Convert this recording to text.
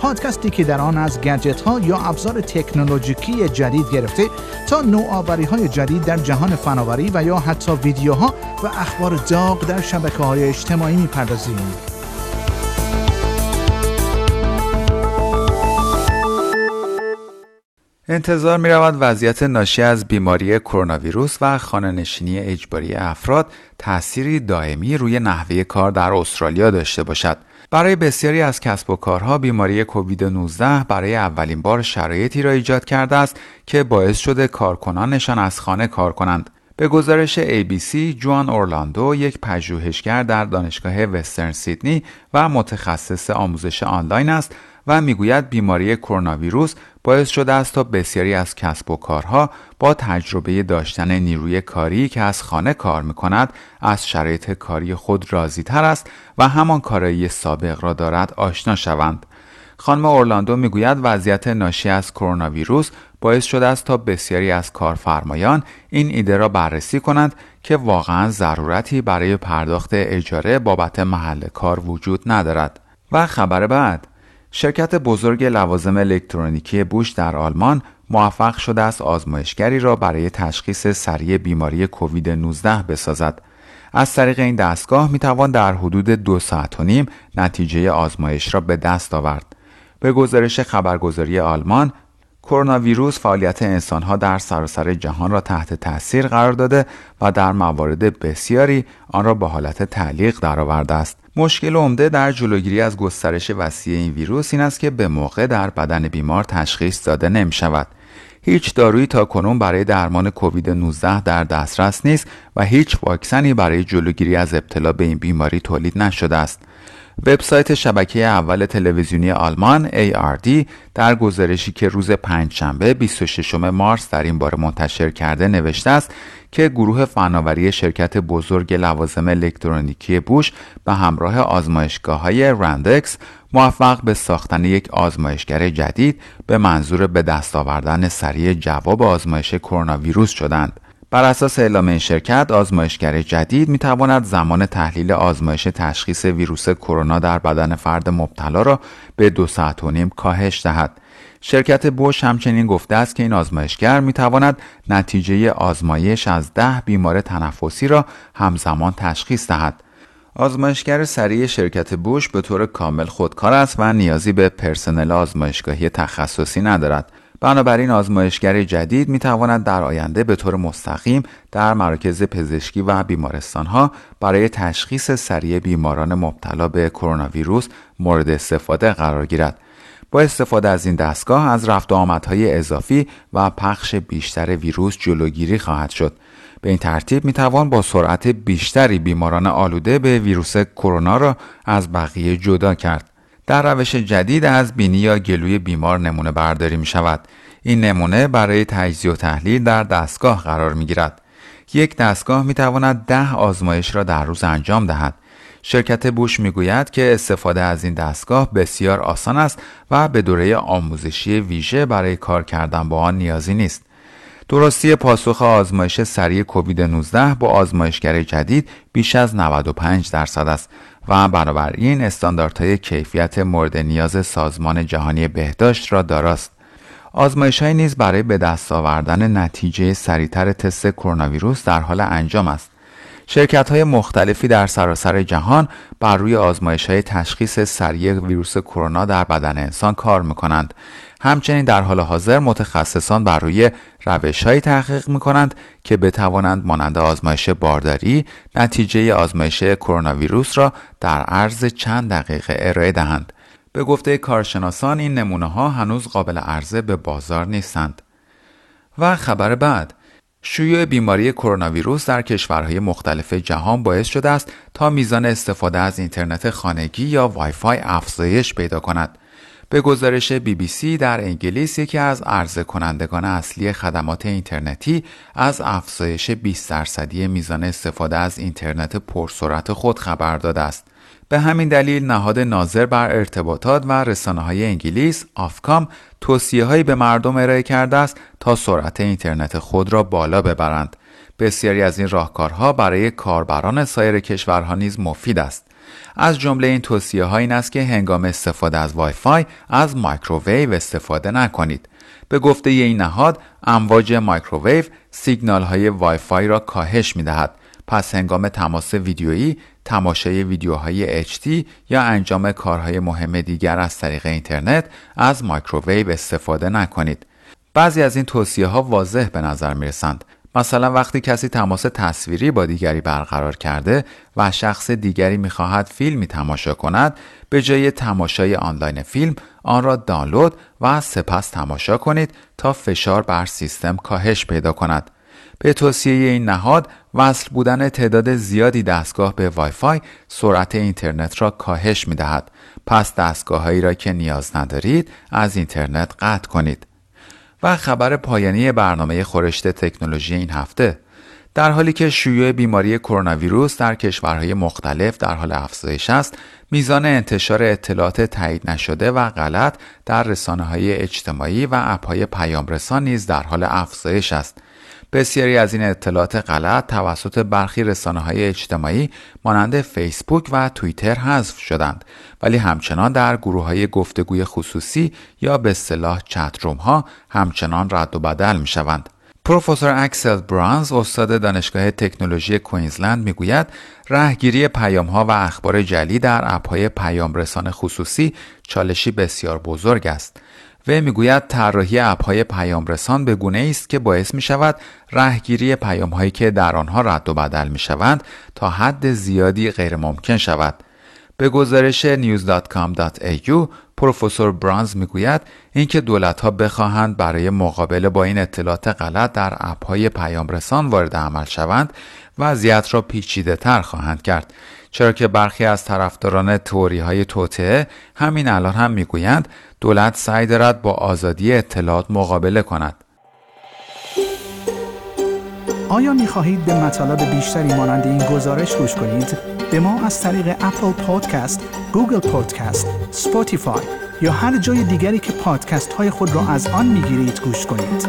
پادکستی که در آن از گجت ها یا ابزار تکنولوژیکی جدید گرفته تا نوآوری های جدید در جهان فناوری و یا حتی ویدیوها و اخبار داغ در شبکه های اجتماعی می‌پردازیم. انتظار می رود وضعیت ناشی از بیماری کرونا ویروس و نشینی اجباری افراد تأثیری دائمی روی نحوه کار در استرالیا داشته باشد. برای بسیاری از کسب و کارها بیماری کووید 19 برای اولین بار شرایطی را ایجاد کرده است که باعث شده کارکنانشان از خانه کار کنند. به گزارش ABC جوان اورلاندو یک پژوهشگر در دانشگاه وسترن سیدنی و متخصص آموزش آنلاین است و می‌گوید بیماری کرونا ویروس باعث شده است تا بسیاری از کسب و کارها با تجربه داشتن نیروی کاری که از خانه کار می کند از شرایط کاری خود راضی تر است و همان کارایی سابق را دارد آشنا شوند. خانم اورلاندو می‌گوید وضعیت ناشی از کرونا ویروس باعث شده است تا بسیاری از کارفرمایان این ایده را بررسی کنند که واقعا ضرورتی برای پرداخت اجاره بابت محل کار وجود ندارد. و خبر بعد شرکت بزرگ لوازم الکترونیکی بوش در آلمان موفق شده است آزمایشگری را برای تشخیص سریع بیماری کووید 19 بسازد. از طریق این دستگاه می توان در حدود دو ساعت و نیم نتیجه آزمایش را به دست آورد. به گزارش خبرگزاری آلمان، کرونا ویروس فعالیت انسانها در سراسر جهان را تحت تاثیر قرار داده و در موارد بسیاری آن را به حالت تعلیق درآورده است. مشکل عمده در جلوگیری از گسترش وسیع این ویروس این است که به موقع در بدن بیمار تشخیص داده نمی شود. هیچ دارویی تا کنون برای درمان کووید 19 در دسترس نیست و هیچ واکسنی برای جلوگیری از ابتلا به این بیماری تولید نشده است. وبسایت شبکه اول تلویزیونی آلمان ARD در گزارشی که روز پنجشنبه 26 مارس در این باره منتشر کرده نوشته است که گروه فناوری شرکت بزرگ لوازم الکترونیکی بوش به همراه آزمایشگاه های رندکس موفق به ساختن یک آزمایشگر جدید به منظور به دست آوردن سریع جواب آزمایش کرونا ویروس شدند. بر اساس اعلام این شرکت آزمایشگر جدید می تواند زمان تحلیل آزمایش تشخیص ویروس کرونا در بدن فرد مبتلا را به دو ساعت و نیم کاهش دهد. شرکت بوش همچنین گفته است که این آزمایشگر می تواند نتیجه آزمایش از ده بیمار تنفسی را همزمان تشخیص دهد. آزمایشگر سریع شرکت بوش به طور کامل خودکار است و نیازی به پرسنل آزمایشگاهی تخصصی ندارد. بنابراین آزمایشگر جدید می تواند در آینده به طور مستقیم در مراکز پزشکی و بیمارستان ها برای تشخیص سریع بیماران مبتلا به کرونا ویروس مورد استفاده قرار گیرد. با استفاده از این دستگاه از رفت آمدهای اضافی و پخش بیشتر ویروس جلوگیری خواهد شد. به این ترتیب می توان با سرعت بیشتری بیماران آلوده به ویروس کرونا را از بقیه جدا کرد. در روش جدید از بینی یا گلوی بیمار نمونه برداری می شود. این نمونه برای تجزیه و تحلیل در دستگاه قرار می گیرد. یک دستگاه می تواند ده آزمایش را در روز انجام دهد. شرکت بوش می گوید که استفاده از این دستگاه بسیار آسان است و به دوره آموزشی ویژه برای کار کردن با آن نیازی نیست. درستی پاسخ آزمایش سریع کووید 19 با آزمایشگر جدید بیش از 95 درصد است و بنابراین استانداردهای کیفیت مورد نیاز سازمان جهانی بهداشت را داراست. آزمایش های نیز برای به دست آوردن نتیجه سریعتر تست کرونا ویروس در حال انجام است. شرکت های مختلفی در سراسر جهان بر روی آزمایش های تشخیص سریع ویروس کرونا در بدن انسان کار می کنند. همچنین در حال حاضر متخصصان بر روی روش های تحقیق می کنند که بتوانند مانند آزمایش بارداری نتیجه آزمایش کرونا ویروس را در عرض چند دقیقه ارائه دهند. به گفته کارشناسان این نمونه ها هنوز قابل عرضه به بازار نیستند. و خبر بعد شیوع بیماری کرونا ویروس در کشورهای مختلف جهان باعث شده است تا میزان استفاده از اینترنت خانگی یا وای فای افزایش پیدا کند. به گزارش بی بی سی در انگلیس یکی از عرضه کنندگان اصلی خدمات اینترنتی از افزایش 20 درصدی میزان استفاده از اینترنت پرسرعت خود خبر داده است. به همین دلیل نهاد ناظر بر ارتباطات و رسانه های انگلیس آفکام توصیه هایی به مردم ارائه کرده است تا سرعت اینترنت خود را بالا ببرند. بسیاری از این راهکارها برای کاربران سایر کشورها نیز مفید است. از جمله این توصیه ها این است که هنگام استفاده از وای فای از مایکروویو استفاده نکنید. به گفته این نهاد امواج مایکروویو سیگنال های وای فای را کاهش می دهد. پس هنگام تماس ویدیویی، تماشای ویدیوهای HD یا انجام کارهای مهم دیگر از طریق اینترنت از مایکروویو استفاده نکنید. بعضی از این توصیه ها واضح به نظر می رسند مثلا وقتی کسی تماس تصویری با دیگری برقرار کرده و شخص دیگری می‌خواهد فیلمی تماشا کند به جای تماشای آنلاین فیلم آن را دانلود و سپس تماشا کنید تا فشار بر سیستم کاهش پیدا کند به توصیه این نهاد وصل بودن تعداد زیادی دستگاه به وای فای سرعت اینترنت را کاهش می دهد. پس دستگاه هایی را که نیاز ندارید از اینترنت قطع کنید. و خبر پایانی برنامه خورشت تکنولوژی این هفته. در حالی که شیوع بیماری کرونا ویروس در کشورهای مختلف در حال افزایش است میزان انتشار اطلاعات تایید نشده و غلط در رسانه های اجتماعی و اپهای پیام رسان نیز در حال افزایش است. بسیاری از این اطلاعات غلط توسط برخی رسانه های اجتماعی مانند فیسبوک و توییتر حذف شدند ولی همچنان در گروه های گفتگوی خصوصی یا به اصطلاح چتروم ها همچنان رد و بدل می شوند. پروفسور اکسل برانز استاد دانشگاه تکنولوژی کوینزلند می‌گوید رهگیری پیام ها و اخبار جلی در اپهای پیام رسان خصوصی چالشی بسیار بزرگ است و می‌گوید طراحی اپهای پیام رسان به گونه است که باعث می شود رهگیری پیام هایی که در آنها رد و بدل می شوند تا حد زیادی غیر ممکن شود. به گزارش news.com.au پروفسور برانز می‌گوید اینکه دولت ها بخواهند برای مقابله با این اطلاعات غلط در اپهای پیام رسان وارد عمل شوند وضعیت را پیچیده تر خواهند کرد چرا که برخی از طرفداران تئوری های توطئه همین الان هم می‌گویند دولت سعی دارد با آزادی اطلاعات مقابله کند آیا می خواهید به مطالب بیشتری مانند این گزارش گوش کنید؟ به ما از طریق اپل پادکست، گوگل پادکست، اسپاتیفای یا هر جای دیگری که پادکست های خود را از آن می گیرید گوش کنید.